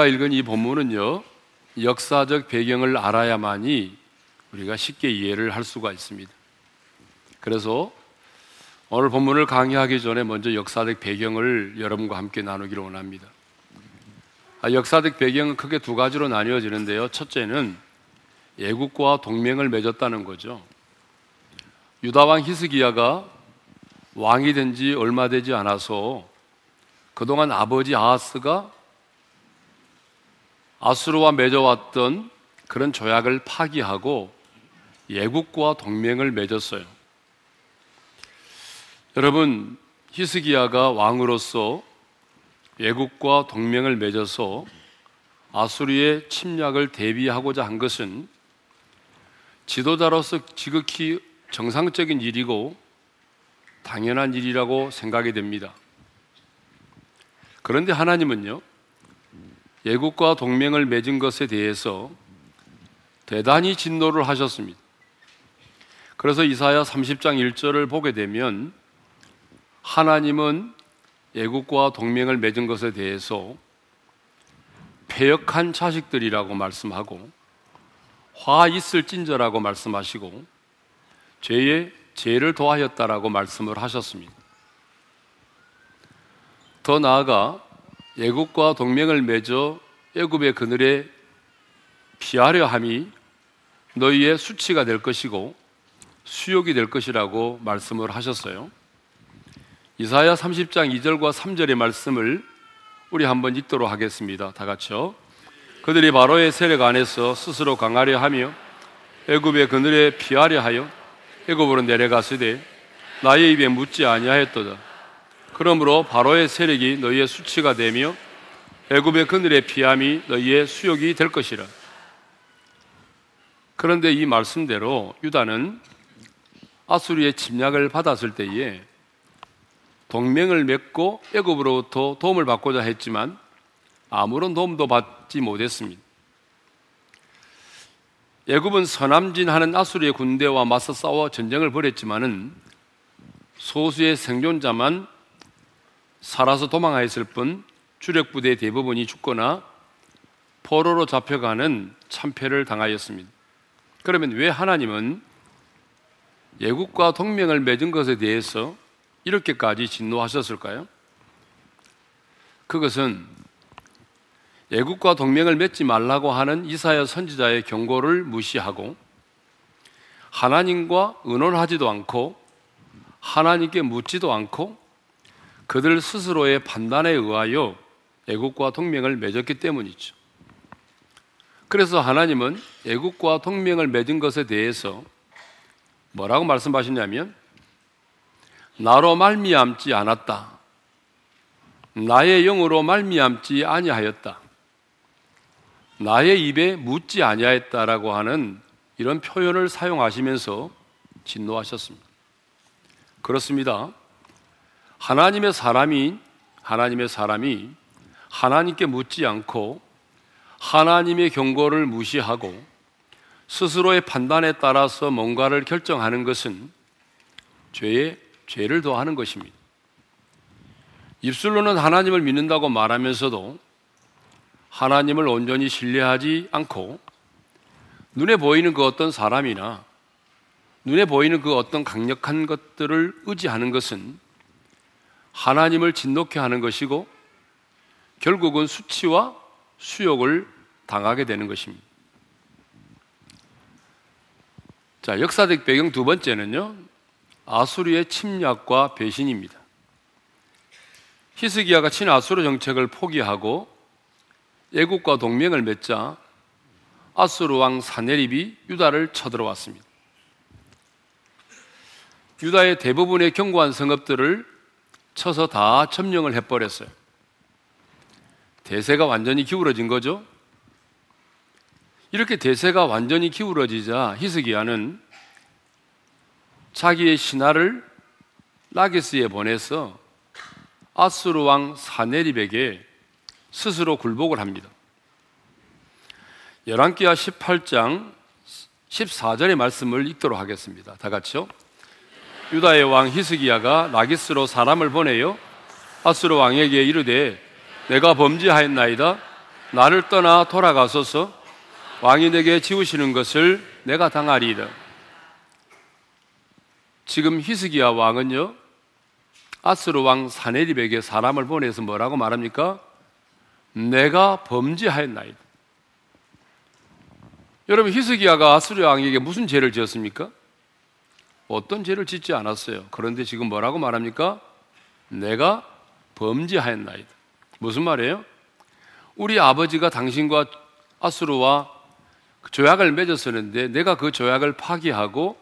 우리가 읽은 이 본문은요, 역사적 배경을 알아야만이 우리가 쉽게 이해를 할 수가 있습니다. 그래서 오늘 본문을 강의하기 전에 먼저 역사적 배경을 여러분과 함께 나누기를 원합니다. 아, 역사적 배경은 크게 두 가지로 나뉘어지는데요. 첫째는 예국과 동맹을 맺었다는 거죠. 유다 왕 히스기야가 왕이 된 지 얼마 되지 않아서 그동안 아버지 아하스가 아수르와 맺어왔던 그런 조약을 파기하고 예국과 동맹을 맺었어요. 여러분, 히스기야가 왕으로서 예국과 동맹을 맺어서 아수르의 침략을 대비하고자 한 것은 지도자로서 지극히 정상적인 일이고 당연한 일이라고 생각이 됩니다. 그런데 하나님은요, 예국과 동맹을 맺은 것에 대해서 대단히 진노를 하셨습니다. 그래서 이사야 30장 1절을 보게 되면 하나님은 예국과 동맹을 맺은 것에 대해서 폐역한 자식들이라고 말씀하고 화 있을 찐저라고 말씀하시고 죄에 죄를 도하였다라고 말씀을 하셨습니다. 더 나아가 애국과 동맹을 맺어 애굽의 그늘에 피하려 함이 너희의 수치가 될 것이고 수욕이 될 것이라고 말씀을 하셨어요. 이사야 30장 2절과 3절의 말씀을 우리 한번 읽도록 하겠습니다. 다 같이요. 그들이 바로의 세력 안에서 스스로 강하려 하며 애굽의 그늘에 피하려 하여 애굽으로 내려가시되 나의 입에 묻지 아니하였도다. 그러므로 바로의 세력이 너희의 수치가 되며 애굽의 그늘의 피함이 너희의 수욕이 될 것이라. 그런데 이 말씀대로 유다는 아수리의 침략을 받았을 때에 동맹을 맺고 애굽으로부터 도움을 받고자 했지만 아무런 도움도 받지 못했습니다. 애굽은 서남진하는 아수리의 군대와 맞서 싸워 전쟁을 벌였지만은 소수의 생존자만 살아서 도망하였을 뿐 주력 부대 대부분이 죽거나 포로로 잡혀가는 참패를 당하였습니다. 그러면 왜 하나님은 예국과 동맹을 맺은 것에 대해서 이렇게까지 진노하셨을까요? 그것은 애국과 동맹을 맺지 말라고 하는 이사야 선지자의 경고를 무시하고 하나님과 의논하지도 않고 하나님께 묻지도 않고 그들 스스로의 판단에 의하여 애국과 동맹을 맺었기 때문이죠. 그래서 하나님은 애국과 동맹을 맺은 것에 대해서 뭐라고 말씀하셨냐면 나로 말미암지 않았다. 나의 영으로 말미암지 아니하였다. 나의 입에 묻지 아니하였다라고 하는 이런 표현을 사용하시면서 진노하셨습니다. 그렇습니다. 하나님의 사람이 하나님의 사람이 하나님께 묻지 않고 하나님의 경고를 무시하고 스스로의 판단에 따라서 뭔가를 결정하는 것은 죄의 죄를 더하는 것입니다. 입술로는 하나님을 믿는다고 말하면서도 하나님을 온전히 신뢰하지 않고 눈에 보이는 그 어떤 사람이나 눈에 보이는 그 어떤 강력한 것들을 의지하는 것은 하나님을 진노케 하는 것이고 결국은 수치와 수욕을 당하게 되는 것입니다. 자, 역사적 배경 두 번째는요. 아수르의 침략과 배신입니다. 히스기야가 친아수르 정책을 포기하고 애국과 동맹을 맺자 아수르 왕 사네립이 유다를 쳐들어왔습니다. 유다의 대부분의 견고한 성읍들을 쳐서 다 점령을 해버렸어요. 대세가 완전히 기울어진 거죠. 이렇게 대세가 완전히 기울어지자 히스기야는 자기의 신하를 라기스에 보내서 아수르 왕 사네립에게 스스로 굴복을 합니다. 열왕기하 18장 14절의 말씀을 읽도록 하겠습니다. 다 같이요. 유다의 왕 히스기야가 라기스로 사람을 보내요. 아수르 왕에게 이르되 내가 범죄하였나이다. 나를 떠나 돌아가소서 왕이 내게 지우시는 것을 내가 당하리이다. 지금 히스기야 왕은요 아스로 왕 사네립에게 사람을 보내서 뭐라고 말합니까? 내가 범죄하였나이다. 여러분 히스기야가 아스로 왕에게 무슨 죄를 지었습니까? 어떤 죄를 짓지 않았어요. 그런데 지금 뭐라고 말합니까? 내가 범죄하였나이다. 무슨 말이에요? 우리 아버지가 당신과 아수르와 조약을 맺었었는데 내가 그 조약을 파기하고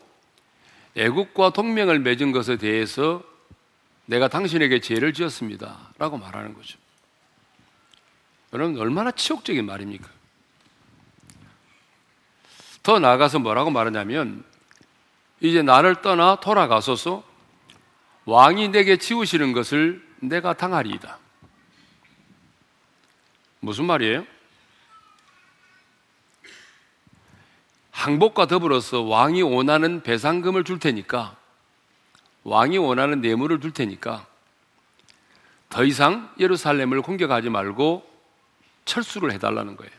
애국과 동맹을 맺은 것에 대해서 내가 당신에게 죄를 지었습니다. 라고 말하는 거죠. 여러분, 얼마나 치욕적인 말입니까? 더 나아가서 뭐라고 말하냐면, 이제 나를 떠나 돌아가소서 왕이 내게 치우시는 것을 내가 당하리이다. 무슨 말이에요? 항복과 더불어서 왕이 원하는 배상금을 줄 테니까 왕이 원하는 뇌물을 줄 테니까 더 이상 예루살렘을 공격하지 말고 철수를 해달라는 거예요.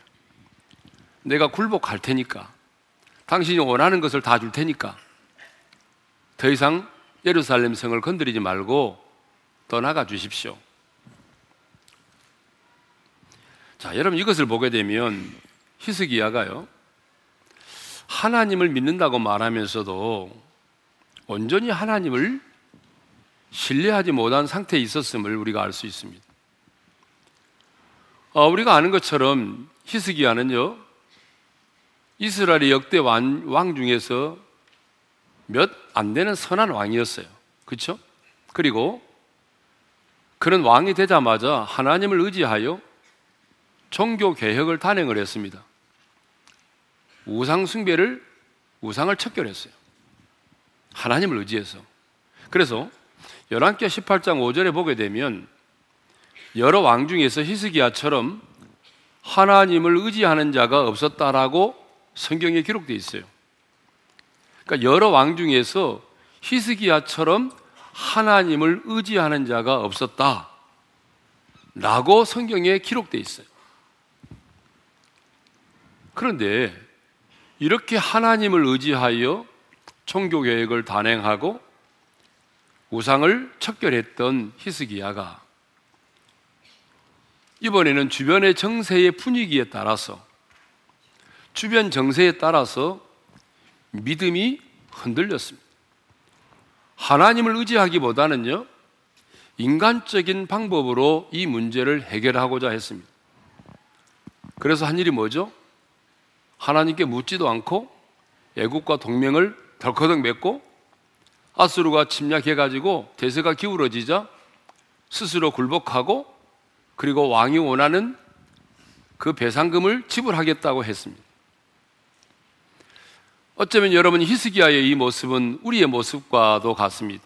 내가 굴복할 테니까 당신이 원하는 것을 다 줄 테니까 더 이상 예루살렘 성을 건드리지 말고 떠나가 주십시오. 자, 여러분 이것을 보게 되면 히스기야가요. 하나님을 믿는다고 말하면서도 온전히 하나님을 신뢰하지 못한 상태에 있었음을 우리가 알 수 있습니다. 어, 우리가 아는 것처럼 히스기야는요, 이스라엘의 역대 왕, 왕 중에서 몇 안 되는 선한 왕이었어요. 그렇죠? 그리고 그런 왕이 되자마자 하나님을 의지하여 종교 개혁을 단행을 했습니다. 우상 숭배를 우상을 척결했어요. 하나님을 의지해서. 그래서 열왕기 18장 5절에 보게 되면 여러 왕 중에서 히스기야처럼 하나님을 의지하는 자가 없었다라고 성경에 기록되어 있어요. 그러니까 여러 왕 중에서 히스기야처럼 하나님을 의지하는 자가 없었다. 라고 성경에 기록되어 있어요. 그런데 이렇게 하나님을 의지하여 종교 계획을 단행하고 우상을 척결했던 히스기야가 이번에는 주변의 정세의 분위기에 따라서 주변 정세에 따라서 믿음이 흔들렸습니다. 하나님을 의지하기보다는요, 인간적인 방법으로 이 문제를 해결하고자 했습니다. 그래서 한 일이 뭐죠? 하나님께 묻지도 않고 애국과 동맹을 덜커덕 맺고 아수르가 침략해가지고 대세가 기울어지자 스스로 굴복하고 그리고 왕이 원하는 그 배상금을 지불하겠다고 했습니다. 어쩌면 여러분 히스기야의 이 모습은 우리의 모습과도 같습니다.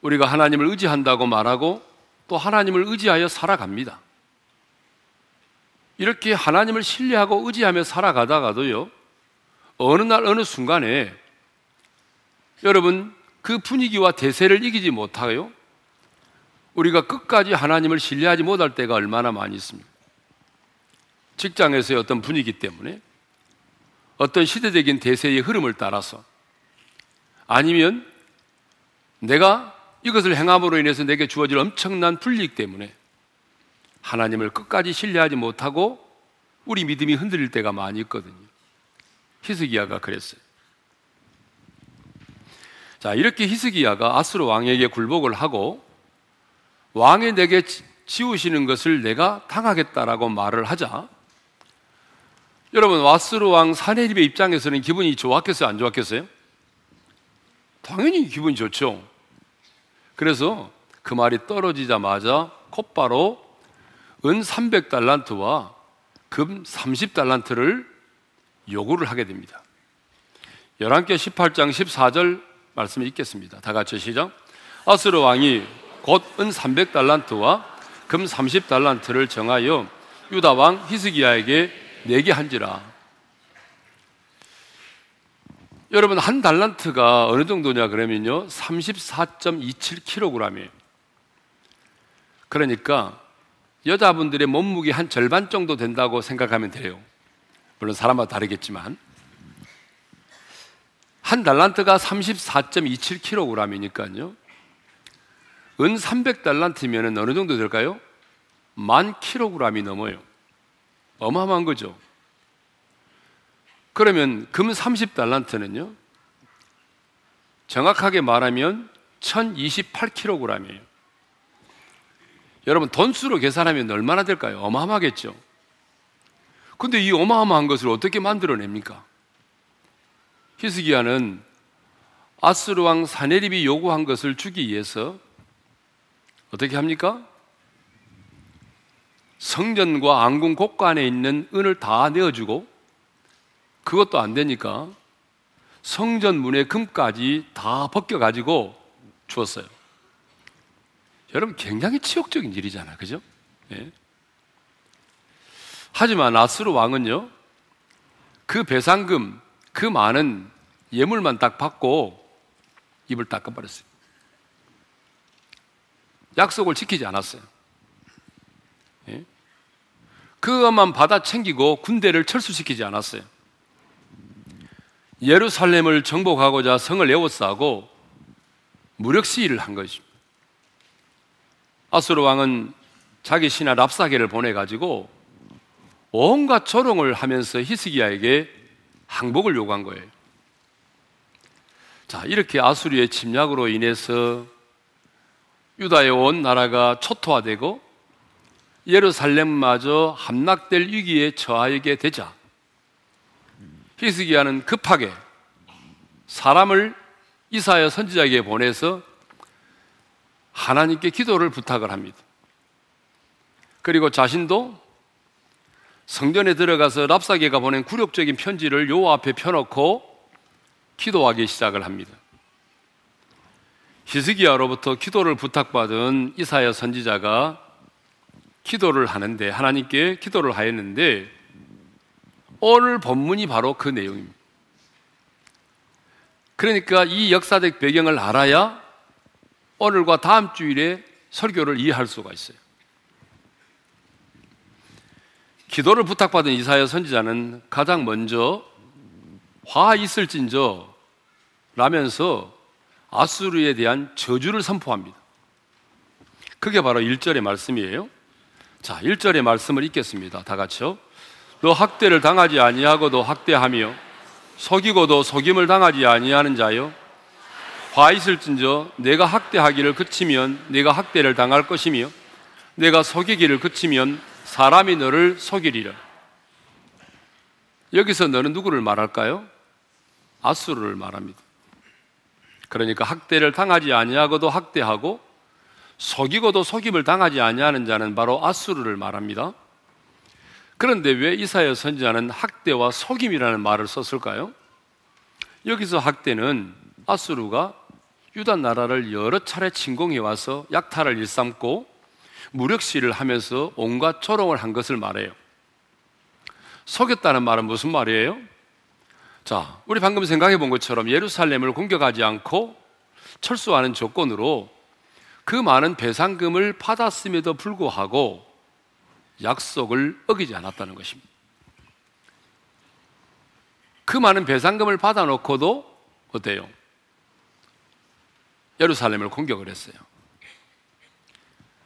우리가 하나님을 의지한다고 말하고 또 하나님을 의지하여 살아갑니다. 이렇게 하나님을 신뢰하고 의지하며 살아가다가도요, 어느 날 어느 순간에 여러분 그 분위기와 대세를 이기지 못하요, 우리가 끝까지 하나님을 신뢰하지 못할 때가 얼마나 많이 있습니다. 직장에서의 어떤 분위기 때문에 어떤 시대적인 대세의 흐름을 따라서 아니면 내가 이것을 행함으로 인해서 내게 주어질 엄청난 불이익 때문에 하나님을 끝까지 신뢰하지 못하고 우리 믿음이 흔들릴 때가 많이 있거든요. 히스기야가 그랬어요. 자, 이렇게 히스기야가 아스로 왕에게 굴복을 하고 왕이 내게 지우시는 것을 내가 당하겠다라고 말을 하자 여러분 와스로 왕 사네립의 입장에서는 기분이 좋았겠어요? 안 좋았겠어요? 당연히 기분이 좋죠. 그래서 그 말이 떨어지자마자 곧바로 은 300달란트와 금 30달란트를 요구를 하게 됩니다. 11개 18장 14절 말씀을 읽겠습니다. 다 같이 시작. 아스르 왕이 곧 은 300달란트와 금 30달란트를 정하여 유다 왕 히스기야에게 내게 한지라. 여러분 한 달란트가 어느 정도냐 그러면요 34.27kg이에요. 그러니까 여자분들의 몸무게 한 절반 정도 된다고 생각하면 돼요. 물론 사람마다 다르겠지만 한 달란트가 34.27kg이니까요. 은 300달란트면 어느 정도 될까요? 만 킬로그램이 넘어요. 어마어마한 거죠. 그러면 금 30달란트는요? 정확하게 말하면 1028kg이에요. 여러분, 돈수로 계산하면 얼마나 될까요? 어마어마하겠죠. 근데 이 어마어마한 것을 어떻게 만들어냅니까? 히스기야는 아스르 왕 사네립이 요구한 것을 주기 위해서 어떻게 합니까? 성전과 안궁 곳간에 있는 은을 다 내어주고 그것도 안 되니까 성전 문의 금까지 다 벗겨가지고 주었어요. 여러분 굉장히 치욕적인 일이잖아요. 그죠? 예. 하지만 아스루 왕은요, 그 배상금, 그 많은 예물만 딱 받고 입을 닦아버렸어요. 약속을 지키지 않았어요. 예? 그것만 받아 챙기고 군대를 철수시키지 않았어요. 예루살렘을 정복하고자 성을 에워싸고 무력 시위를 한 것입니다. 아수르 왕은 자기 신하 랍사게를 보내 가지고 온갖 조롱을 하면서 히스기야에게 항복을 요구한 거예요. 자, 이렇게 아수리의 침략으로 인해서 유다의 온 나라가 초토화되고 예루살렘마저 함락될 위기에 처하게 되자 히스기야는 급하게 사람을 이사야 선지자에게 보내서 하나님께 기도를 부탁을 합니다. 그리고 자신도 성전에 들어가서 랍사게가 보낸 굴욕적인 편지를 요 앞에 펴놓고 기도하기 시작을 합니다. 히스기야로부터 기도를 부탁받은 이사야 선지자가 기도를 하는데 하나님께 기도를 하였는데 오늘 본문이 바로 그 내용입니다. 그러니까 이 역사적 배경을 알아야 오늘과 다음 주일에 설교를 이해할 수가 있어요. 기도를 부탁받은 이사야 선지자는 가장 먼저 화 있을진저 라면서 아수르에 대한 저주를 선포합니다. 그게 바로 1절의 말씀이에요. 자, 1절의 말씀을 읽겠습니다. 다 같이요. 너 학대를 당하지 아니하고도 학대하며 속이고도 속임을 당하지 아니하는 자요. 화 있을진저 내가 학대하기를 그치면 내가 학대를 당할 것이며 내가 속이기를 그치면 사람이 너를 속이리라. 여기서 너는 누구를 말할까요? 아수르를 말합니다. 그러니까 학대를 당하지 아니하고도 학대하고 속이고도 속임을 당하지 아니하는 자는 바로 아수르를 말합니다. 그런데 왜 이사야 선지자는 학대와 속임이라는 말을 썼을까요? 여기서 학대는 아수르가 유다 나라를 여러 차례 침공해 와서 약탈을 일삼고 무력시를 하면서 온갖 조롱을 한 것을 말해요. 속였다는 말은 무슨 말이에요? 자, 우리 방금 생각해 본 것처럼 예루살렘을 공격하지 않고 철수하는 조건으로 그 많은 배상금을 받았음에도 불구하고 약속을 어기지 않았다는 것입니다. 그 많은 배상금을 받아놓고도 어때요? 예루살렘을 공격을 했어요.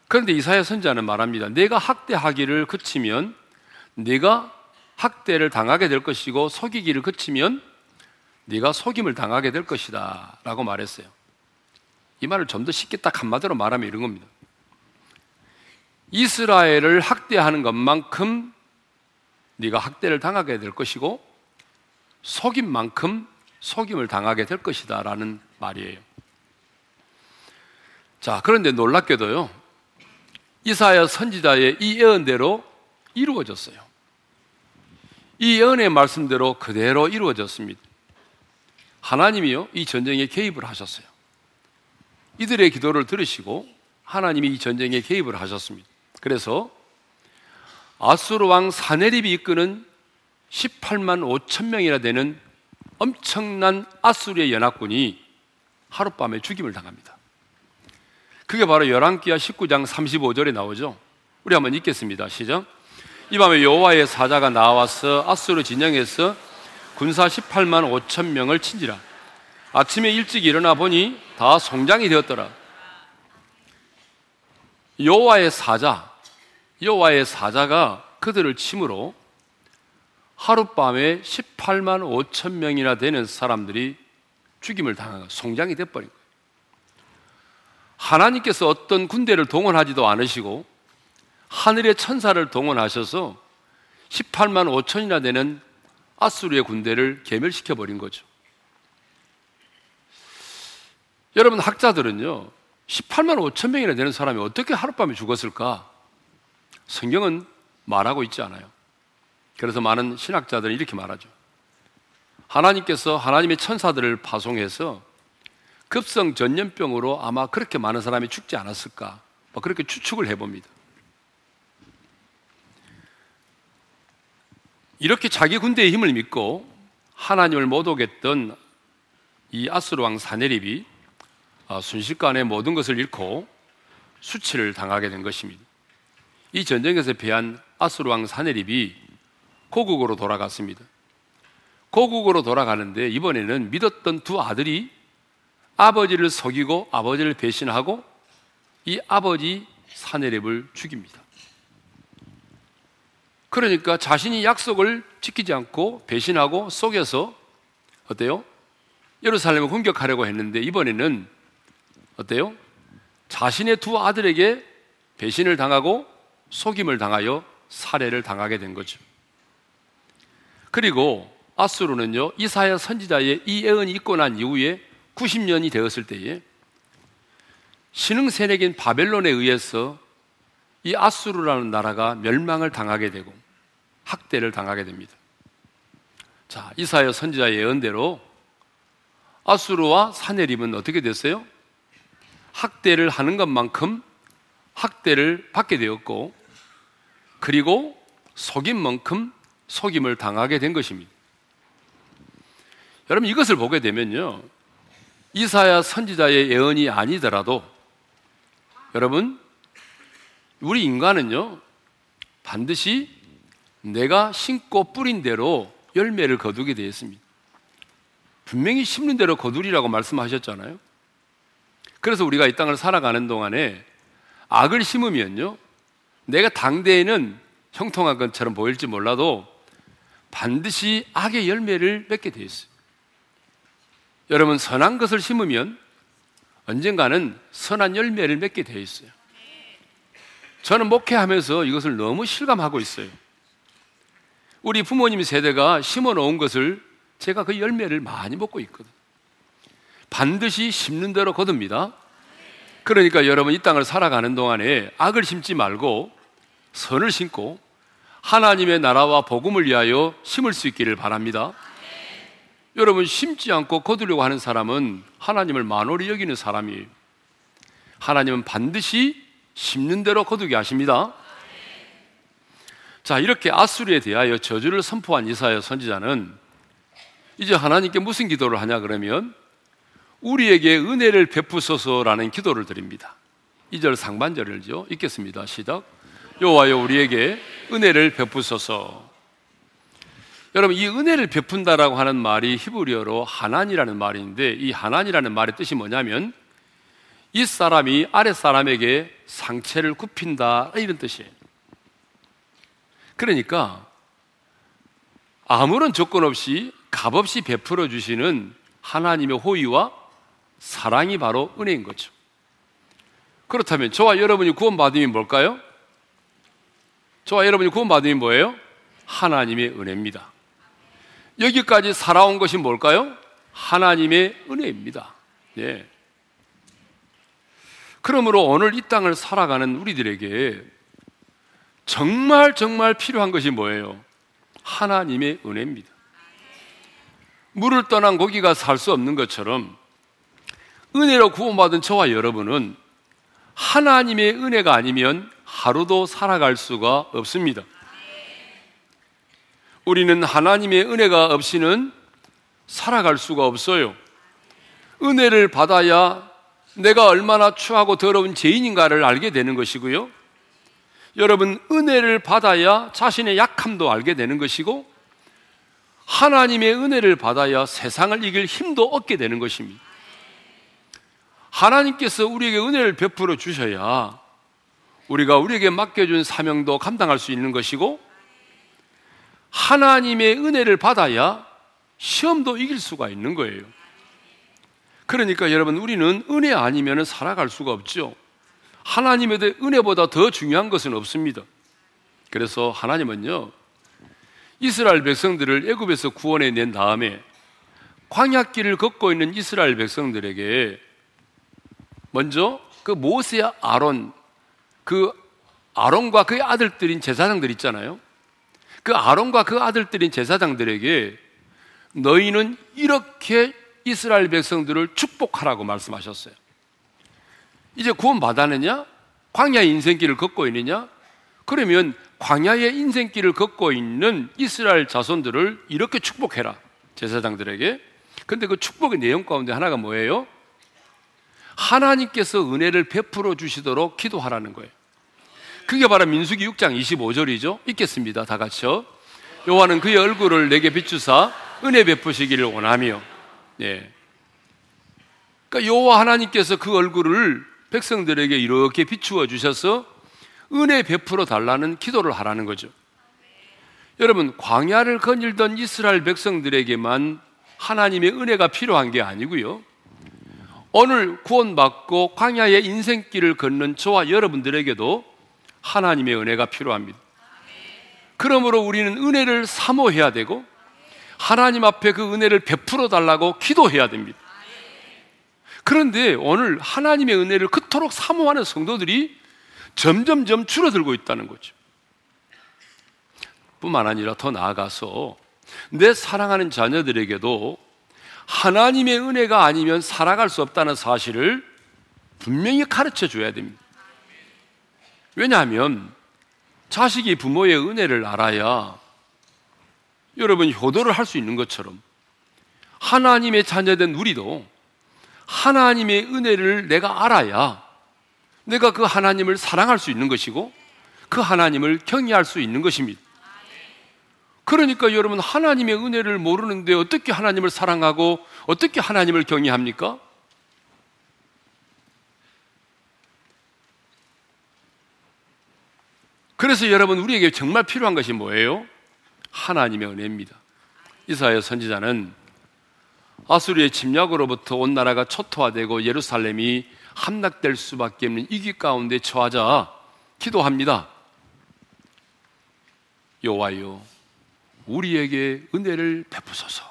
그런데 이사야 선자는 말합니다. 내가 학대하기를 그치면 네가 학대를 당하게 될 것이고 속이기를 그치면 네가 속임을 당하게 될 것이다라고 말했어요. 이 말을 좀 더 쉽게 딱 한마디로 말하면 이런 겁니다. 이스라엘을 학대하는 것만큼 네가 학대를 당하게 될 것이고 속임 만큼 속임을 당하게 될 것이다라는 말이에요. 자, 그런데 놀랍게도요. 이사야 선지자의 이 예언대로 이루어졌어요. 이 예언의 말씀대로 그대로 이루어졌습니다. 하나님이요, 이 전쟁에 개입을 하셨어요. 이들의 기도를 들으시고 하나님이 이 전쟁에 개입을 하셨습니다. 그래서 아수르 왕 사네립이 이끄는 18만 5천 명이나 되는 엄청난 아수르의 연합군이 하룻밤에 죽임을 당합니다. 그게 바로 열왕기하 19장 35절에 나오죠. 우리 한번 읽겠습니다. 시작. 이 밤에 여호와의 사자가 나와서 아수르 진영에서 군사 18만 5천 명을 친지라. 아침에 일찍 일어나 보니 다 송장이 되었더라. 여호와의 사자, 여호와의 사자가 그들을 침으로 하룻밤에 18만 5천 명이나 되는 사람들이 죽임을 당하고 송장이 돼버린 거예요. 하나님께서 어떤 군대를 동원하지도 않으시고 하늘의 천사를 동원하셔서 18만 5천이나 되는 아수르의 군대를 개멸시켜 버린 거죠. 여러분 학자들은요, 18만 5천 명이나 되는 사람이 어떻게 하룻밤에 죽었을까? 성경은 말하고 있지 않아요. 그래서 많은 신학자들은 이렇게 말하죠. 하나님께서 하나님의 천사들을 파송해서 급성 전염병으로 아마 그렇게 많은 사람이 죽지 않았을까? 뭐 그렇게 추측을 해봅니다. 이렇게 자기 군대의 힘을 믿고 하나님을 못 오겠던 이 아스루 왕 사네립이 아, 순식간에 모든 것을 잃고 수치를 당하게 된 것입니다. 이 전쟁에서 패한 아스루 왕 사네립이 고국으로 돌아갔습니다. 고국으로 돌아가는데 이번에는 믿었던 두 아들이 아버지를 속이고 아버지를 배신하고 이 아버지 사내랩을 죽입니다. 그러니까 자신이 약속을 지키지 않고 배신하고 속여서 어때요? 예루살렘을 공격하려고 했는데 이번에는 어때요? 자신의 두 아들에게 배신을 당하고 속임을 당하여 살해를 당하게 된 거죠. 그리고 아수르는요, 이사야 선지자의 이 예언이 있고 난 이후에 90년이 되었을 때에 신흥 세력인 바벨론에 의해서 이 아수르라는 나라가 멸망을 당하게 되고 학대를 당하게 됩니다. 자, 이사야 선지자의 예언대로 아수르와 사내림은 어떻게 됐어요? 학대를 하는 것만큼 학대를 받게 되었고 그리고 속인 만큼 속임을 당하게 된 것입니다. 여러분 이것을 보게 되면요. 이사야 선지자의 예언이 아니더라도 여러분 우리 인간은요. 반드시 내가 심고 뿌린 대로 열매를 거두게 되어 있습니다. 분명히 심는 대로 거두리라고 말씀하셨잖아요. 그래서 우리가 이 땅을 살아가는 동안에 악을 심으면요. 내가 당대에는 형통한 것처럼 보일지 몰라도 반드시 악의 열매를 맺게 되어 있어요. 여러분, 선한 것을 심으면 언젠가는 선한 열매를 맺게 되어 있어요. 저는 목회하면서 이것을 너무 실감하고 있어요. 우리 부모님 세대가 심어 놓은 것을 제가 그 열매를 많이 먹고 있거든. 반드시 심는 대로 거둡니다. 그러니까 여러분 이 땅을 살아가는 동안에 악을 심지 말고 선을 심고 하나님의 나라와 복음을 위하여 심을 수 있기를 바랍니다. 여러분 심지 않고 거두려고 하는 사람은 하나님을 만홀히 여기는 사람이에요. 하나님은 반드시 심는 대로 거두게 하십니다. 자, 이렇게 아수리에 대하여 저주를 선포한 이사야 선지자는 이제 하나님께 무슨 기도를 하냐 그러면 우리에게 은혜를 베푸소서라는 기도를 드립니다. 2절 상반절을죠. 읽겠습니다. 시작. 여호와여 우리에게 은혜를 베푸소서. 여러분 이 은혜를 베푼다라고 하는 말이 히브리어로 하난이라는 말인데 이 하난이라는 말의 뜻이 뭐냐면 이 사람이 아랫 사람에게 상체를 굽힌다 이런 뜻이에요. 그러니까 아무런 조건 없이 값없이 베풀어 주시는 하나님의 호의와 사랑이 바로 은혜인 거죠. 그렇다면 저와 여러분이 구원받음이 뭘까요? 저와 여러분이 구원받음이 뭐예요? 하나님의 은혜입니다. 여기까지 살아온 것이 뭘까요? 하나님의 은혜입니다. 네. 그러므로 오늘 이 땅을 살아가는 우리들에게 정말 정말 필요한 것이 뭐예요? 하나님의 은혜입니다. 물을 떠난 고기가 살 수 없는 것처럼 은혜로 구원받은 저와 여러분은 하나님의 은혜가 아니면 하루도 살아갈 수가 없습니다. 우리는 하나님의 은혜가 없이는 살아갈 수가 없어요. 은혜를 받아야 내가 얼마나 추하고 더러운 죄인인가를 알게 되는 것이고요. 여러분 은혜를 받아야 자신의 약함도 알게 되는 것이고 하나님의 은혜를 받아야 세상을 이길 힘도 얻게 되는 것입니다. 하나님께서 우리에게 은혜를 베풀어 주셔야 우리가 우리에게 맡겨준 사명도 감당할 수 있는 것이고 하나님의 은혜를 받아야 시험도 이길 수가 있는 거예요. 그러니까 여러분 우리는 은혜 아니면 살아갈 수가 없죠. 하나님의 은혜보다 더 중요한 것은 없습니다. 그래서 하나님은요 이스라엘 백성들을 애굽에서 구원해 낸 다음에 광야길을 걷고 있는 이스라엘 백성들에게 먼저 그 모세와 아론 그 아론과 그의 아들들인 제사장들 있잖아요. 그 아론과 그 아들들인 제사장들에게 너희는 이렇게 이스라엘 백성들을 축복하라고 말씀하셨어요. 이제 구원 받았느냐? 광야의 인생길을 걷고 있느냐? 그러면 광야의 인생길을 걷고 있는 이스라엘 자손들을 이렇게 축복해라. 제사장들에게. 근데 그 축복의 내용 가운데 하나가 뭐예요? 하나님께서 은혜를 베풀어 주시도록 기도하라는 거예요. 그게 바로 민수기 6장 25절이죠. 읽겠습니다. 다 같이요. 여호와는 그의 얼굴을 내게 비추사 은혜 베푸시기를 원하며 예. 그러니까 여호와 하나님께서 그 얼굴을 백성들에게 이렇게 비추어 주셔서 은혜 베풀어 달라는 기도를 하라는 거죠. 여러분, 광야를 거닐던 이스라엘 백성들에게만 하나님의 은혜가 필요한 게 아니고요. 오늘 구원받고 광야의 인생길을 걷는 저와 여러분들에게도 하나님의 은혜가 필요합니다. 그러므로 우리는 은혜를 사모해야 되고 하나님 앞에 그 은혜를 베풀어 달라고 기도해야 됩니다. 그런데 오늘 하나님의 은혜를 그토록 사모하는 성도들이 점점점 줄어들고 있다는 거죠. 뿐만 아니라 더 나아가서 내 사랑하는 자녀들에게도 하나님의 은혜가 아니면 살아갈 수 없다는 사실을 분명히 가르쳐 줘야 됩니다. 왜냐하면 자식이 부모의 은혜를 알아야 여러분 효도를 할 수 있는 것처럼 하나님의 자녀된 우리도 하나님의 은혜를 내가 알아야 내가 그 하나님을 사랑할 수 있는 것이고 그 하나님을 경외할 수 있는 것입니다. 그러니까 여러분 하나님의 은혜를 모르는데 어떻게 하나님을 사랑하고 어떻게 하나님을 경외합니까? 그래서 여러분 우리에게 정말 필요한 것이 뭐예요? 하나님의 은혜입니다. 이사야 선지자는 아수리의 침략으로부터 온 나라가 초토화되고 예루살렘이 함락될 수밖에 없는 이기 가운데 처하자 기도합니다. 여호와여 우리에게 은혜를 베푸소서.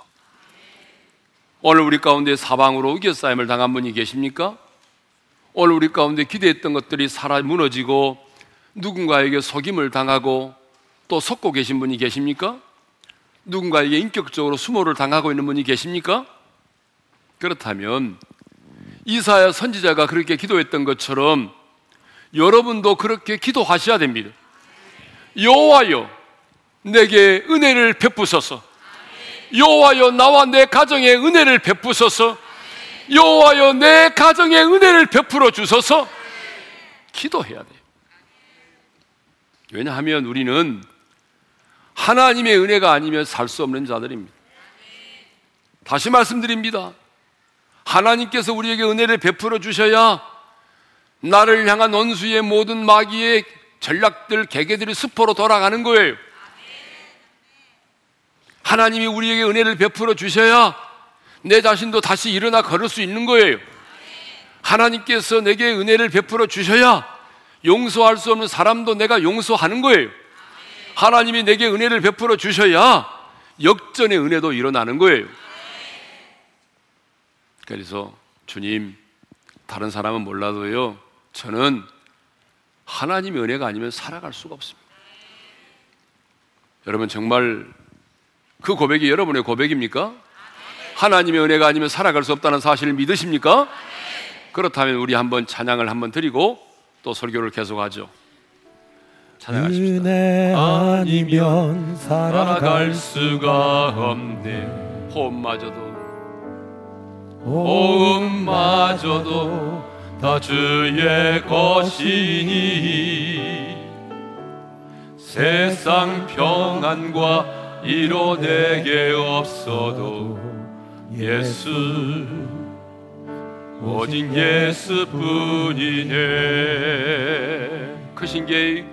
오늘 우리 가운데 사방으로 우겨싸임을 당한 분이 계십니까? 오늘 우리 가운데 기대했던 것들이 살아 무너지고 누군가에게 속임을 당하고 또 속고 계신 분이 계십니까? 누군가에게 인격적으로 수모를 당하고 있는 분이 계십니까? 그렇다면 이사야 선지자가 그렇게 기도했던 것처럼 여러분도 그렇게 기도하셔야 됩니다. 여호와여 내게 은혜를 베푸소서. 여호와여 나와 내 가정에 은혜를 베푸소서. 여호와여 내 가정에 은혜를 베풀어 주소서. 기도해야 돼요. 왜냐하면 우리는 하나님의 은혜가 아니면 살 수 없는 자들입니다. 다시 말씀드립니다. 하나님께서 우리에게 은혜를 베풀어 주셔야 나를 향한 원수의 모든 마귀의 전략들, 계계들이 수포로 돌아가는 거예요. 하나님이 우리에게 은혜를 베풀어 주셔야 내 자신도 다시 일어나 걸을 수 있는 거예요. 하나님께서 내게 은혜를 베풀어 주셔야 용서할 수 없는 사람도 내가 용서하는 거예요. 하나님이 내게 은혜를 베풀어 주셔야 역전의 은혜도 일어나는 거예요. 그래서 주님, 다른 사람은 몰라도요, 저는 하나님의 은혜가 아니면 살아갈 수가 없습니다. 여러분, 정말 그 고백이 여러분의 고백입니까? 하나님의 은혜가 아니면 살아갈 수 없다는 사실을 믿으십니까? 그렇다면 우리 한번 찬양을 한번 드리고 또 설교를 계속하죠. 찬양하십시다. 은혜 아니면 살아갈 수가 없네. 호흡마저도 호흡마저도 다 주의 것이니 세상 평안과 이뤄내게 없어도 예수 오직 예수뿐이네. 크신 계획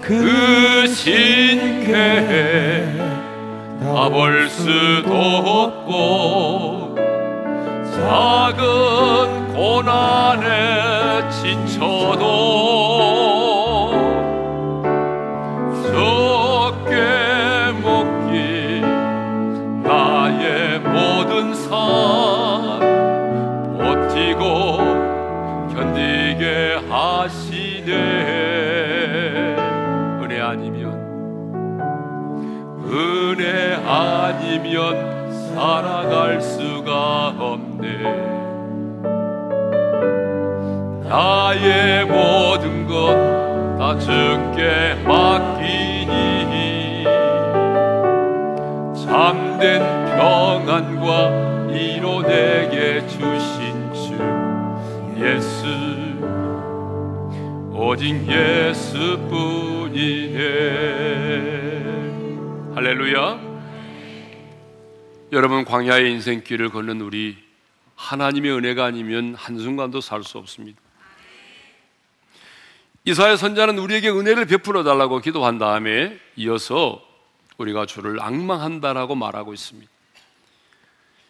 크신 계획 다볼 수도 없고 작은 고난에 지쳐도 오직 예수뿐이네 할렐루야. 여러분 광야의 인생길을 걷는 우리 하나님의 은혜가 아니면 한순간도 살 수 없습니다. 이사야 선자는 우리에게 은혜를 베풀어 달라고 기도한 다음에 이어서 우리가 주를 악망한다라고 말하고 있습니다.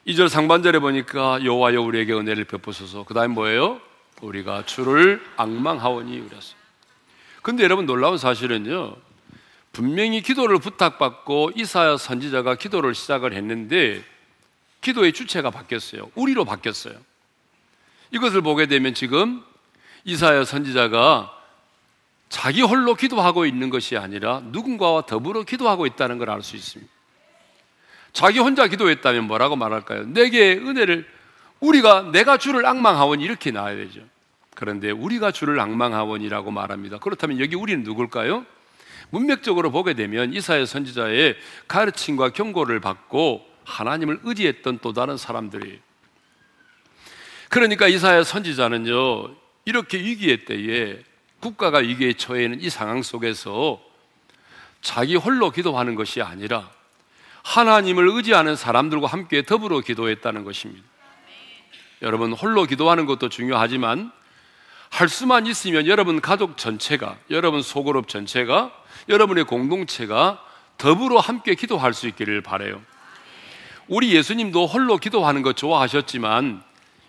2절 상반절에 보니까 여호와여 우리에게 은혜를 베푸소서. 그다음 뭐예요? 우리가 주를 악망하오니 그랬어요. 근데 여러분 놀라운 사실은요. 분명히 기도를 부탁받고 이사야 선지자가 기도를 시작을 했는데 기도의 주체가 바뀌었어요. 우리로 바뀌었어요. 이것을 보게 되면 지금 이사야 선지자가 자기 홀로 기도하고 있는 것이 아니라 누군가와 더불어 기도하고 있다는 걸 알 수 있습니다. 자기 혼자 기도했다면 뭐라고 말할까요? 내게 은혜를 우리가 내가 주를 악망하오니 이렇게 나와야 되죠. 그런데 우리가 주를 악망하오니라고 말합니다. 그렇다면 여기 우리는 누굴까요? 문맥적으로 보게 되면 이사야 선지자의 가르침과 경고를 받고 하나님을 의지했던 또 다른 사람들이에요. 그러니까 이사야 선지자는요, 이렇게 위기의 때에 국가가 위기에 처해 있는 이 상황 속에서 자기 홀로 기도하는 것이 아니라 하나님을 의지하는 사람들과 함께 더불어 기도했다는 것입니다. 여러분, 홀로 기도하는 것도 중요하지만 할 수만 있으면 여러분 가족 전체가, 여러분 소그룹 전체가, 여러분의 공동체가 더불어 함께 기도할 수 있기를 바래요. 우리 예수님도 홀로 기도하는 것 좋아하셨지만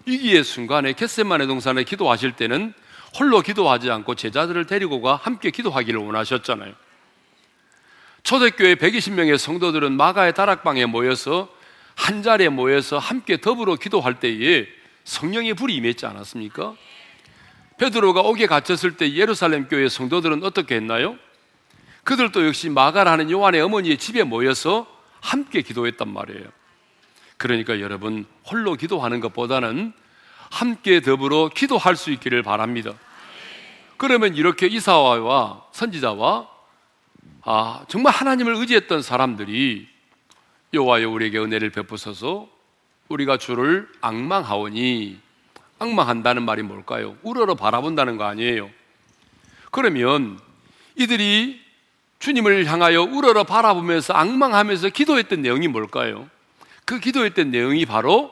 위기의 순간에 겟세만의 동산에 기도하실 때는 홀로 기도하지 않고 제자들을 데리고 가 함께 기도하기를 원하셨잖아요. 초대교회 120명의 성도들은 마가의 다락방에 모여서 한 자리에 모여서 함께 더불어 기도할 때에 성령의 불이 임했지 않았습니까? 베드로가 옥에 갇혔을 때 예루살렘 교회 성도들은 어떻게 했나요? 그들도 역시 마가라는 요한의 어머니의 집에 모여서 함께 기도했단 말이에요. 그러니까 여러분 홀로 기도하는 것보다는 함께 더불어 기도할 수 있기를 바랍니다. 그러면 이렇게 이사와 선지자와 아, 정말 하나님을 의지했던 사람들이 여호와여 우리에게 은혜를 베푸소서 우리가 주를 악망하오니 악망한다는 말이 뭘까요? 우러러 바라본다는 거 아니에요. 그러면 이들이 주님을 향하여 우러러 바라보면서 악망하면서 기도했던 내용이 뭘까요? 그 기도했던 내용이 바로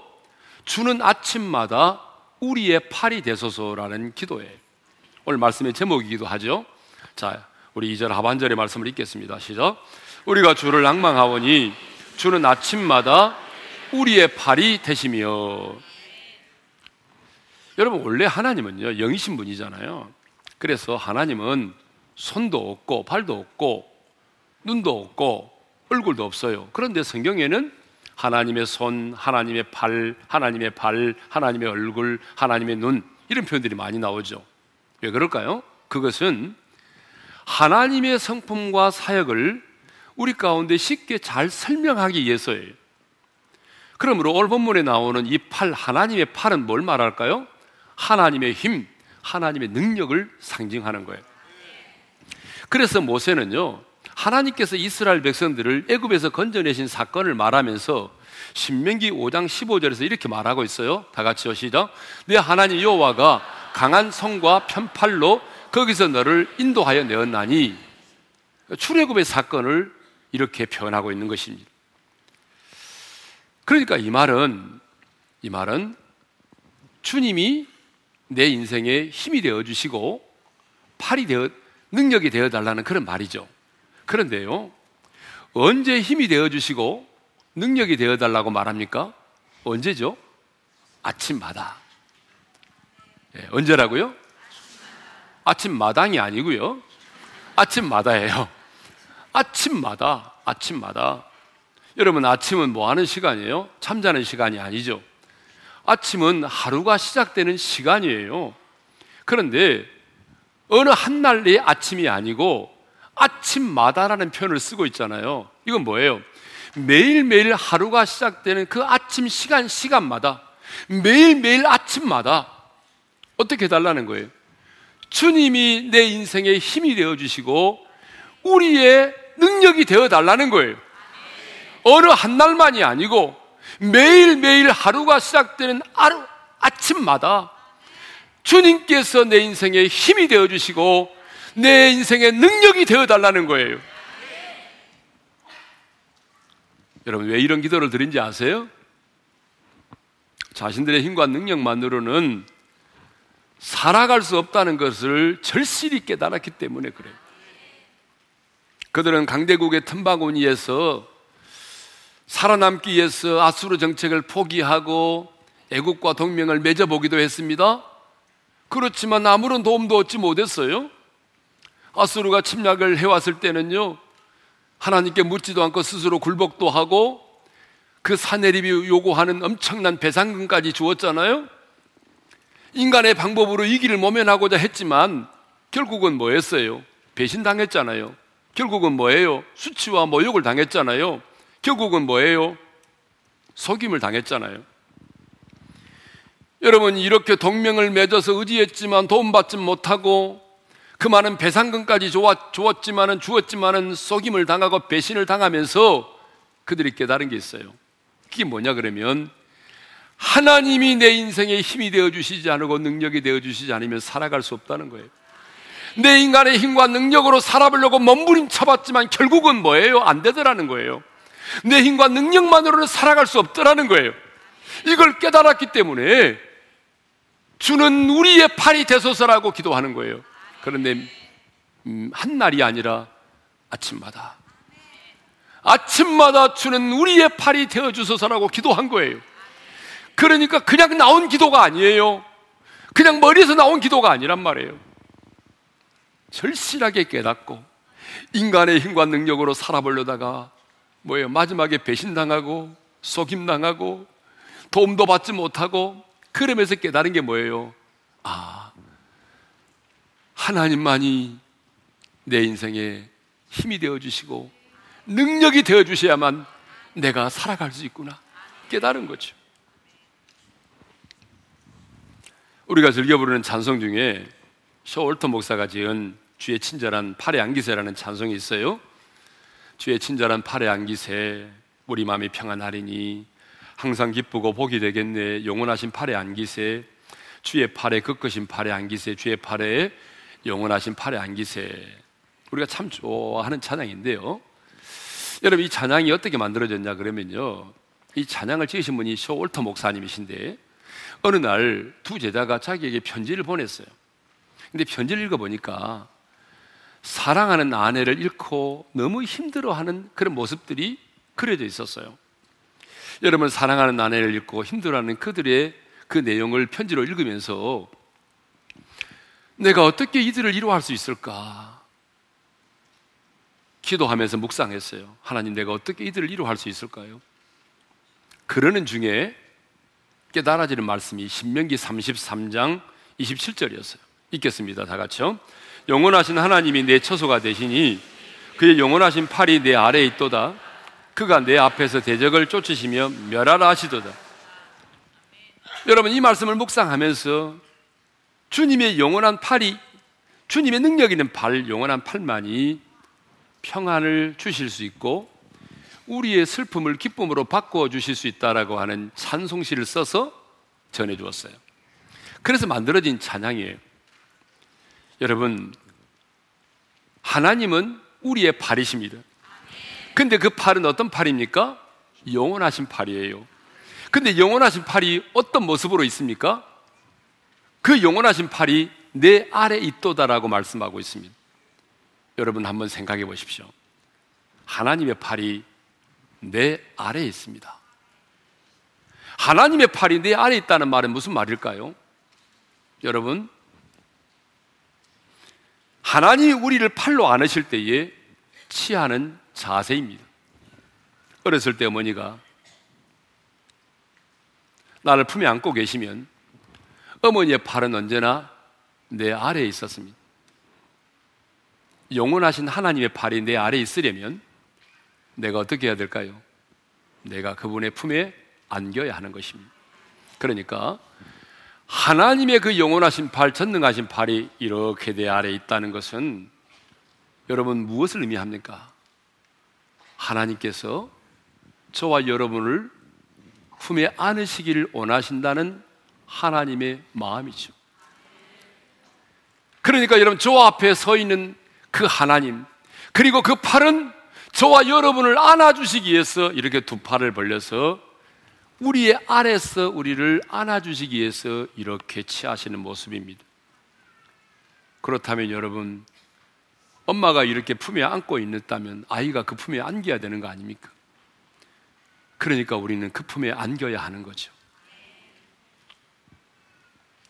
주는 아침마다 우리의 팔이 되소서라는 기도예요. 오늘 말씀의 제목이기도 하죠. 자, 우리 2절 하반절의 말씀을 읽겠습니다. 시작. 우리가 주를 낭망하오니 주는 아침마다 우리의 팔이 되시며 여러분 원래 하나님은요 영이신 분이잖아요. 그래서 하나님은 손도 없고 발도 없고 눈도 없고 얼굴도 없어요. 그런데 성경에는 하나님의 손, 하나님의 발, 하나님의 발, 하나님의 얼굴, 하나님의 눈 이런 표현들이 많이 나오죠. 왜 그럴까요? 그것은 하나님의 성품과 사역을 우리 가운데 쉽게 잘 설명하기 위해서예요. 그러므로 오늘 본문에 나오는 이 팔, 하나님의 팔은 뭘 말할까요? 하나님의 힘, 하나님의 능력을 상징하는 거예요. 그래서 모세는요, 하나님께서 이스라엘 백성들을 애굽에서 건져내신 사건을 말하면서 신명기 5장 15절에서 이렇게 말하고 있어요. 다 같이요, 시작. 내 하나님 여호와가 강한 성과 편팔로 거기서 너를 인도하여 내었나니 출애굽의 사건을 이렇게 표현하고 있는 것입니다. 그러니까 이 말은 이 말은 주님이 내 인생에 힘이 되어 주시고 팔이 되어 능력이 되어 달라는 그런 말이죠. 그런데요. 언제 힘이 되어 주시고 능력이 되어 달라고 말합니까? 언제죠? 아침마다. 예, 언제라고요? 아침마당이 아니고요. 아침마다예요. 아침마다, 아침마다. 여러분, 아침은 뭐 하는 시간이에요? 잠자는 시간이 아니죠. 아침은 하루가 시작되는 시간이에요. 그런데 어느 한 날의 아침이 아니고 아침마다라는 표현을 쓰고 있잖아요. 이건 뭐예요? 매일매일 하루가 시작되는 그 아침 시간, 시간마다 매일매일 아침마다 어떻게 해달라는 거예요? 주님이 내 인생의 힘이 되어 주시고 우리의 능력이 되어 달라는 거예요. 어느 한 날만이 아니고 매일매일 하루가 시작되는 하루, 아침마다 주님께서 내 인생의 힘이 되어 주시고 내 인생의 능력이 되어 달라는 거예요. 여러분, 왜 이런 기도를 드린지 아세요? 자신들의 힘과 능력만으로는 살아갈 수 없다는 것을 절실히 깨달았기 때문에 그래요. 그들은 강대국의 틈바구니에서 살아남기 위해서 아수르 정책을 포기하고 애국과 동맹을 맺어보기도 했습니다. 그렇지만 아무런 도움도 얻지 못했어요. 아수르가 침략을 해왔을 때는요, 하나님께 묻지도 않고 스스로 굴복도 하고 그 사내립이 요구하는 엄청난 배상금까지 주었잖아요. 인간의 방법으로 이 길을 모면하고자 했지만 결국은 뭐였어요? 배신당했잖아요. 결국은 뭐예요? 수치와 모욕을 당했잖아요. 결국은 뭐예요? 속임을 당했잖아요. 여러분, 이렇게 동맹을 맺어서 의지했지만 도움받지 못하고 그 많은 배상금까지 주었지만은 주었지만은 속임을 당하고 배신을 당하면서 그들이 깨달은 게 있어요. 그게 뭐냐 그러면 하나님이 내 인생에 힘이 되어 주시지 않고 능력이 되어 주시지 않으면 살아갈 수 없다는 거예요. 내 인간의 힘과 능력으로 살아보려고 몸부림쳐봤지만 결국은 뭐예요? 안 되더라는 거예요. 내 힘과 능력만으로는 살아갈 수 없더라는 거예요. 이걸 깨달았기 때문에 주는 우리의 팔이 되소서라고 기도하는 거예요. 그런데 음, 한 날이 아니라 아침마다 아침마다 주는 우리의 팔이 되어 주소서라고 기도한 거예요. 그러니까 그냥 나온 기도가 아니에요. 그냥 머리에서 나온 기도가 아니란 말이에요. 절실하게 깨닫고 인간의 힘과 능력으로 살아보려다가 뭐예요? 마지막에 배신당하고 속임당하고 도움도 받지 못하고 그러면서 깨달은 게 뭐예요? 아, 하나님만이 내 인생에 힘이 되어 주시고 능력이 되어 주셔야만 내가 살아갈 수 있구나 깨달은 거죠. 우리가 즐겨 부르는 찬송 중에 쇼월터 목사가 지은 주의 친절한 팔의 안기세라는 찬송이 있어요. 주의 친절한 팔의 안기세 우리 마음이 평안하리니 항상 기쁘고 복이 되겠네 영원하신 팔의 안기세 주의 팔에 긋으신 팔의 안기세 주의 팔에 영원하신 팔의 안기세 우리가 참 좋아하는 찬양인데요. 여러분 이 찬양이 어떻게 만들어졌냐 그러면요. 이 찬양을 지으신 분이 쇼월터 목사님이신데 어느 날 두 제자가 자기에게 편지를 보냈어요. 근데 편지를 읽어보니까 사랑하는 아내를 잃고 너무 힘들어하는 그런 모습들이 그려져 있었어요. 여러분 사랑하는 아내를 잃고 힘들어하는 그들의 그 내용을 편지로 읽으면서 내가 어떻게 이들을 이루할 수 있을까? 기도하면서 묵상했어요. 하나님, 내가 어떻게 이들을 이루할 수 있을까요? 그러는 중에 깨달아지는 말씀이 신명기 33장 27절이었어요. 읽겠습니다. 다 같이요. 영원하신 하나님이 내 처소가 되시니 그의 영원하신 팔이 내 아래에 있도다. 그가 내 앞에서 대적을 쫓으시며 멸하라 하시도다. 여러분 이 말씀을 묵상하면서 주님의 영원한 팔이 주님의 능력 있는 팔, 영원한 팔만이 평안을 주실 수 있고 우리의 슬픔을 기쁨으로 바꾸어 주실 수 있다라고 하는 찬송시를 써서 전해 주었어요. 그래서 만들어진 찬양이에요. 여러분, 하나님은 우리의 팔이십니다. 근데 그 팔은 어떤 팔입니까? 영원하신 팔이에요. 근데 영원하신 팔이 어떤 모습으로 있습니까? 그 영원하신 팔이 내 아래 있도다라고 말씀하고 있습니다. 여러분 한번 생각해 보십시오. 하나님의 팔이 내 아래에 있습니다. 하나님의 팔이 내 아래에 있다는 말은 무슨 말일까요? 여러분, 하나님이 우리를 팔로 안으실 때에 취하는 자세입니다. 어렸을 때 어머니가 나를 품에 안고 계시면 어머니의 팔은 언제나 내 아래에 있었습니다. 영원하신 하나님의 팔이 내 아래에 있으려면 내가 어떻게 해야 될까요? 내가 그분의 품에 안겨야 하는 것입니다. 그러니까 하나님의 그 영원하신 팔, 전능하신 팔이 이렇게 내 아래에 있다는 것은 여러분 무엇을 의미합니까? 하나님께서 저와 여러분을 품에 안으시기를 원하신다는 하나님의 마음이죠. 그러니까 여러분 저 앞에 서 있는 그 하나님 그리고 그 팔은 저와 여러분을 안아주시기 위해서 이렇게 두 팔을 벌려서 우리의 아래서 우리를 안아주시기 위해서 이렇게 취하시는 모습입니다. 그렇다면 여러분 엄마가 이렇게 품에 안고 있다면 아이가 그 품에 안겨야 되는 거 아닙니까? 그러니까 우리는 그 품에 안겨야 하는 거죠.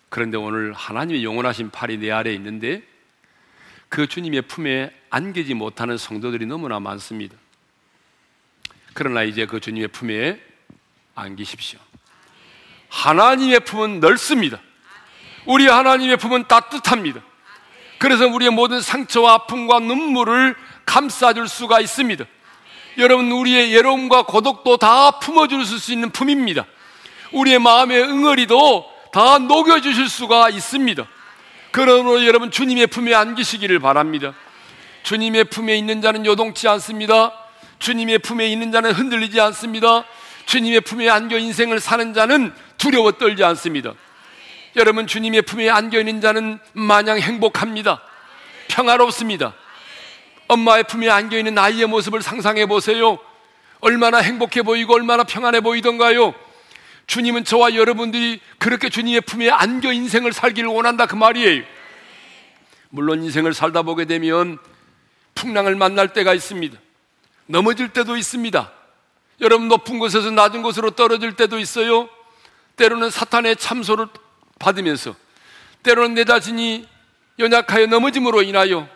그런데 오늘 하나님의 영원하신 팔이 내 아래에 있는데 그 주님의 품에 안기지 못하는 성도들이 너무나 많습니다. 그러나 이제 그 주님의 품에 안기십시오. 하나님의 품은 넓습니다. 우리 하나님의 품은 따뜻합니다. 그래서 우리의 모든 상처와 아픔과 눈물을 감싸줄 수가 있습니다. 여러분, 우리의 예로움과 고독도 다 품어줄 수 있는 품입니다. 우리의 마음의 응어리도 다 녹여주실 수가 있습니다. 그러므로 여러분, 주님의 품에 안기시기를 바랍니다. 주님의 품에 있는 자는 요동치 않습니다. 주님의 품에 있는 자는 흔들리지 않습니다. 주님의 품에 안겨 인생을 사는 자는 두려워 떨지 않습니다. 여러분, 주님의 품에 안겨 있는 자는 마냥 행복합니다. 평화롭습니다. 엄마의 품에 안겨 있는 아이의 모습을 상상해 보세요. 얼마나 행복해 보이고 얼마나 평안해 보이던가요? 주님은 저와 여러분들이 그렇게 주님의 품에 안겨 인생을 살기를 원한다 그 말이에요. 물론 인생을 살다 보게 되면 풍랑을 만날 때가 있습니다. 넘어질 때도 있습니다. 여러분 높은 곳에서 낮은 곳으로 떨어질 때도 있어요. 때로는 사탄의 참소를 받으면서 때로는 내 자신이 연약하여 넘어짐으로 인하여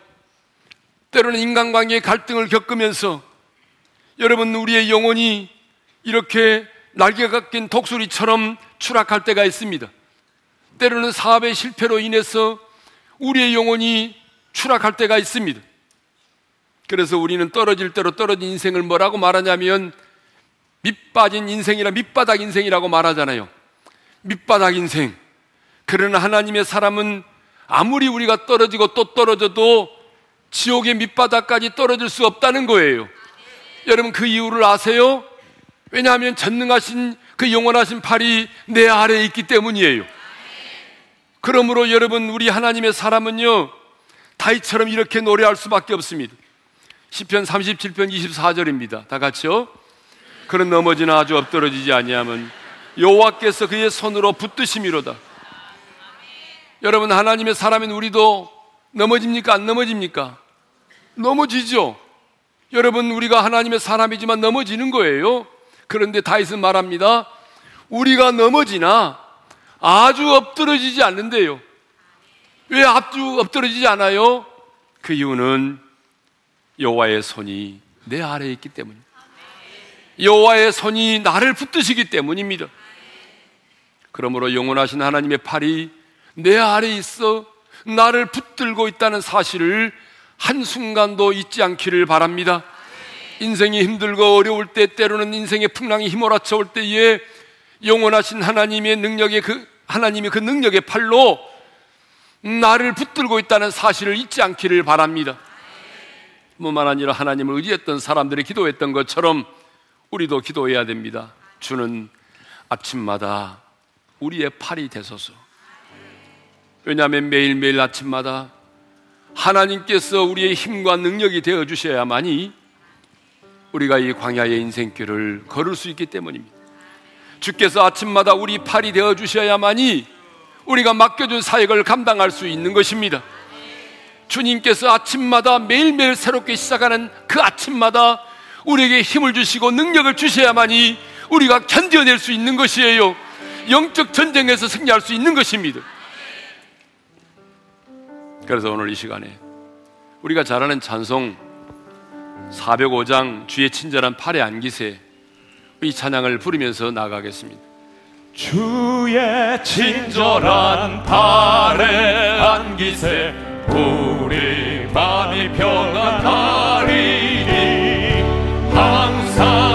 때로는 인간관계의 갈등을 겪으면서 여러분 우리의 영혼이 이렇게 날개가 낀 독수리처럼 추락할 때가 있습니다. 때로는 사업의 실패로 인해서 우리의 영혼이 추락할 때가 있습니다. 그래서 우리는 떨어질 대로 떨어진 인생을 뭐라고 말하냐면 밑빠진 인생이라 밑바닥 인생이라고 말하잖아요. 밑바닥 인생. 그러나 하나님의 사람은 아무리 우리가 떨어지고 또 떨어져도 지옥의 밑바닥까지 떨어질 수 없다는 거예요. 여러분 그 이유를 아세요? 왜냐하면 전능하신 그 영원하신 팔이 내 아래에 있기 때문이에요. 그러므로 여러분 우리 하나님의 사람은요 다이처럼 이렇게 노래할 수밖에 없습니다. 시편 37편 24절입니다. 다 같이요. 그런 넘어지나 아주 엎드러지지 아니하면 여호와께서 그의 손으로 붙드심이로다. 여러분 하나님의 사람인 우리도 넘어집니까 안 넘어집니까? 넘어지죠. 여러분 우리가 하나님의 사람이지만 넘어지는 거예요. 그런데 다윗은 말합니다. 우리가 넘어지나 아주 엎드러지지 않는데요. 왜 아주 엎드러지지 않아요? 그 이유는 여호와의 손이 내 아래에 있기 때문입니다. 여호와의 손이 나를 붙드시기 때문입니다. 그러므로 영원하신 하나님의 팔이 내 아래에 있어 나를 붙들고 있다는 사실을 한순간도 잊지 않기를 바랍니다. 인생이 힘들고 어려울 때 때로는 인생의 풍랑이 휘몰아쳐 올 때에 영원하신 하나님의 능력의 그 하나님의 그 능력의 팔로 나를 붙들고 있다는 사실을 잊지 않기를 바랍니다. 뿐만 아니라 하나님을 의지했던 사람들이 기도했던 것처럼 우리도 기도해야 됩니다. 주는 아침마다 우리의 팔이 되소서. 왜냐하면 매일매일 아침마다 하나님께서 우리의 힘과 능력이 되어 주셔야만이 우리가 이 광야의 인생길을 걸을 수 있기 때문입니다. 주께서 아침마다 우리 팔이 되어 주셔야만이 우리가 맡겨준 사역을 감당할 수 있는 것입니다. 주님께서 아침마다 매일매일 새롭게 시작하는 그 아침마다 우리에게 힘을 주시고 능력을 주셔야만이 우리가 견뎌낼 수 있는 것이에요. 영적 전쟁에서 승리할 수 있는 것입니다. 그래서 오늘 이 시간에 우리가 잘 아는 찬송 405장 주의 친절한 팔에 안기세 이 찬양을 부르면서 나가겠습니다. 주의 친절한 팔에 안기세 우리 마음이 평안하리니 항상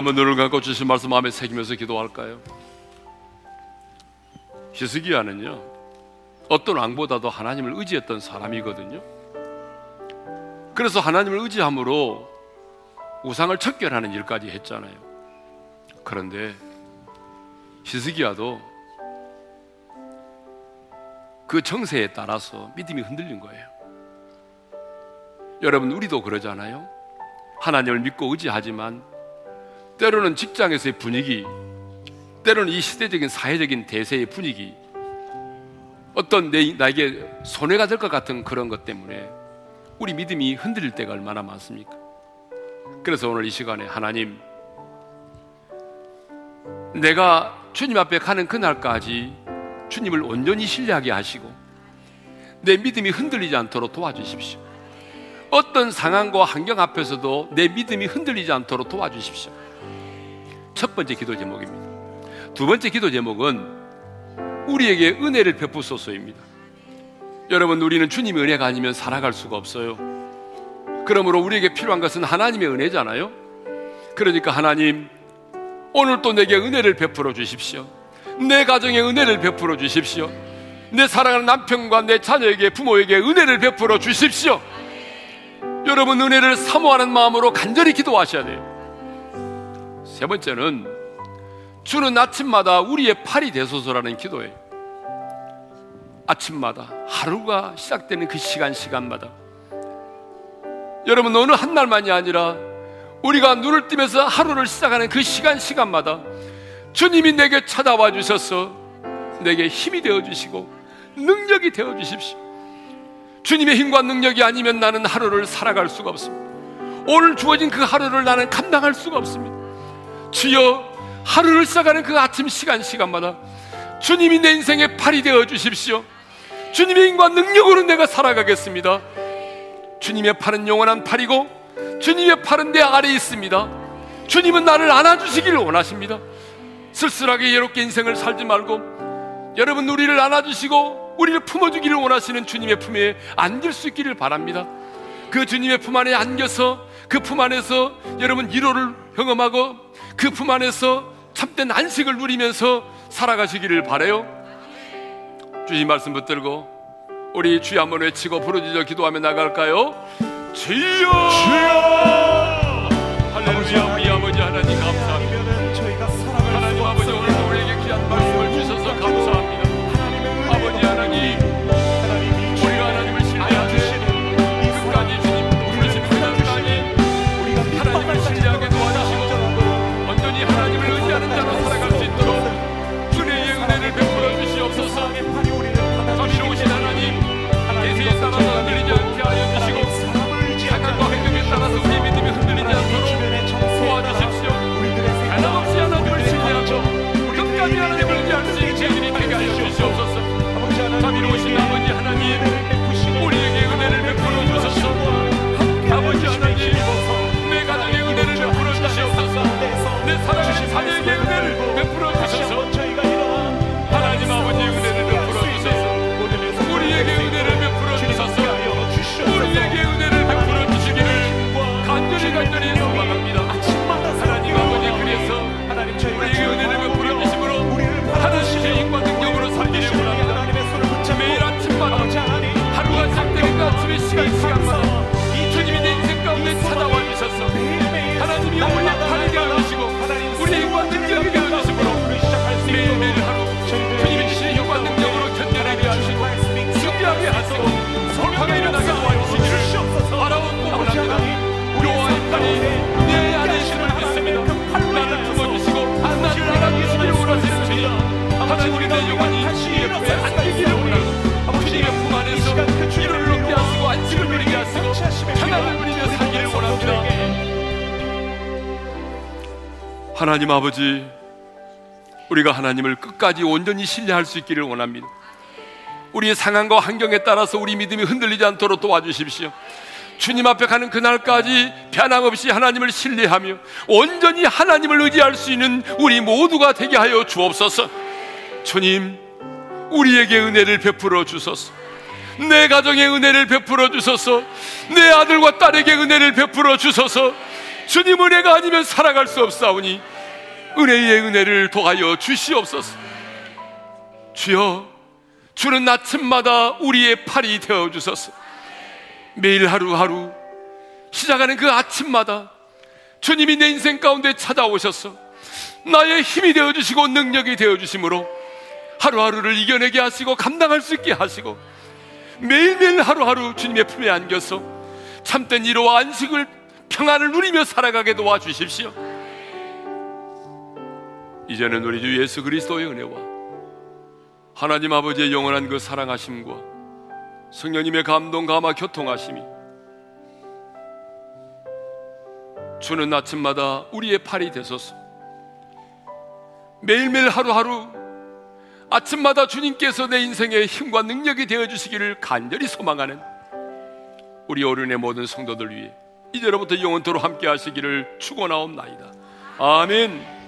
한번 눈을 감고 주신 말씀 마음에 새기면서 기도할까요? 히스기야는요 어떤 왕보다도 하나님을 의지했던 사람이거든요. 그래서 하나님을 의지함으로 우상을 척결하는 일까지 했잖아요. 그런데 히스기야도 그 정세에 따라서 믿음이 흔들린 거예요. 여러분 우리도 그러잖아요. 하나님을 믿고 의지하지만 때로는 직장에서의 분위기, 때로는 이 시대적인 사회적인 대세의 분위기, 어떤 내, 나에게 손해가 될 것 같은 그런 것 때문에 우리 믿음이 흔들릴 때가 얼마나 많습니까? 그래서 오늘 이 시간에 하나님, 내가 주님 앞에 가는 그날까지 주님을 온전히 신뢰하게 하시고 내 믿음이 흔들리지 않도록 도와주십시오. 어떤 상황과 환경 앞에서도 내 믿음이 흔들리지 않도록 도와주십시오. 첫 번째 기도 제목입니다. 두 번째 기도 제목은 우리에게 은혜를 베푸소서입니다. 여러분, 우리는 주님의 은혜가 아니면 살아갈 수가 없어요. 그러므로 우리에게 필요한 것은 하나님의 은혜잖아요. 그러니까 하나님, 오늘 또 내게 은혜를 베풀어 주십시오. 내 가정에 은혜를 베풀어 주십시오. 내 사랑하는 남편과 내 자녀에게 부모에게 은혜를 베풀어 주십시오. 여러분 은혜를 사모하는 마음으로 간절히 기도하셔야 돼요. 세 번째는 주는 아침마다 우리의 팔이 되소서라는 기도예요. 아침마다 하루가 시작되는 그 시간 시간마다 여러분 어느 한 날만이 아니라 우리가 눈을 뜨면서 하루를 시작하는 그 시간 시간마다 주님이 내게 찾아와 주셔서 내게 힘이 되어 주시고 능력이 되어 주십시오. 주님의 힘과 능력이 아니면 나는 하루를 살아갈 수가 없습니다. 오늘 주어진 그 하루를 나는 감당할 수가 없습니다. 주여 하루를 시작하는 그 아침 시간 시간마다 주님이 내 인생의 팔이 되어 주십시오. 주님의 힘과 능력으로 내가 살아가겠습니다. 주님의 팔은 영원한 팔이고 주님의 팔은 내 아래에 있습니다. 주님은 나를 안아주시기를 원하십니다. 쓸쓸하게 예롭게 인생을 살지 말고 여러분 우리를 안아주시고 우리를 품어주기를 원하시는 주님의 품에 안길 수 있기를 바랍니다. 그 주님의 품 안에 안겨서 그 품 안에서 여러분 위로를 경험하고 그 품 안에서 참된 안식을 누리면서 살아가시기를 바래요. 주님 말씀 붙들고 우리 주여 한번 외치고 부르짖어 기도하며 나갈까요? 주여! 할렐루야 우리 아버지 하나님 감사합니다. 시간 시간마다 주님이 내 인생 가운데 찾아와 주셔서 하나님이 우리의 팔이 되어주시고 우리의 힘과 능력이 되어주심으로 매일매일 하루 주님이 주시는 힘과 능력으로 견뎌내게 하시고 승리하게 하시고 성하게 일어나게 도와주시기를 바라옵고 원합니다. 여호와의 팔이 내 안에 있음을 믿습니다. 나를 품어주시고 나를 알아주시기를 원하시는 주님 하나님이 내 영혼이 품에 안기기를 원하 고 주님의 품 안에서 위로를 얻게 하시고 안식을 누리게 하시고 평안을 누리며 살기를 원합니다. 하나님 아버지 우리가 하나님을 끝까지 온전히 신뢰할 수 있기를 원합니다. 우리의 상황과 환경에 따라서 우리 믿음이 흔들리지 않도록 도와주십시오. 주님 앞에 가는 그날까지 변함없이 하나님을 신뢰하며 온전히 하나님을 의지할 수 있는 우리 모두가 되게 하여 주옵소서. 주님, 우리에게 은혜를 베풀어 주소서. 내 가정에 은혜를 베풀어 주소서. 내 아들과 딸에게 은혜를 베풀어 주소서. 주님 은혜가 아니면 살아갈 수 없사오니 은혜의 은혜를 더하여 주시옵소서. 주여, 주는 아침마다 우리의 팔이 되어 주소서. 매일 하루하루 시작하는 그 아침마다 주님이 내 인생 가운데 찾아오셔서 나의 힘이 되어 주시고 능력이 되어 주심으로 하루하루를 이겨내게 하시고 감당할 수 있게 하시고 매일매일 하루하루 주님의 품에 안겨서 참된 위로와 안식을 평안을 누리며 살아가게 도와주십시오. 이제는 우리 주 예수 그리스도의 은혜와 하나님 아버지의 영원한 그 사랑하심과 성령님의 감동 감화 교통하심이 주는 아침마다 우리의 팔이 되소서 매일매일 하루하루 아침마다 주님께서 내 인생의 힘과 능력이 되어 주시기를 간절히 소망하는 우리 어른의 모든 성도들 위해 이제로부터 영원토록 함께 하시기를 축원하옵나이다. 아멘